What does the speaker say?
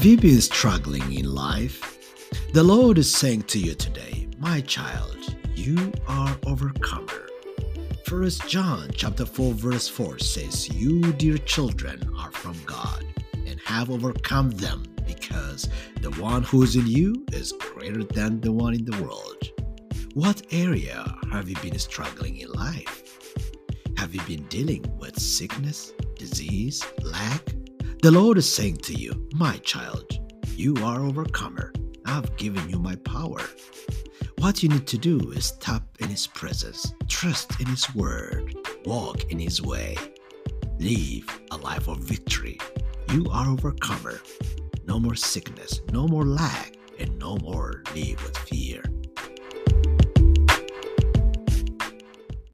Have you been struggling in life? The Lord is saying to you today, my child, you are overcomer. First John chapter 4 verse 4 says, "You dear children are from God and have overcome them because the one who is in you is greater than the one in the world." What area have you been struggling in life? Have you been dealing with sickness, disease, lack? The Lord is saying to you, My child, you are overcomer. I've given you my power. What you need to do is tap in His presence, trust in His word, walk in His way, live a life of victory. You are overcomer. No more sickness, no more lack, and no more live with fear.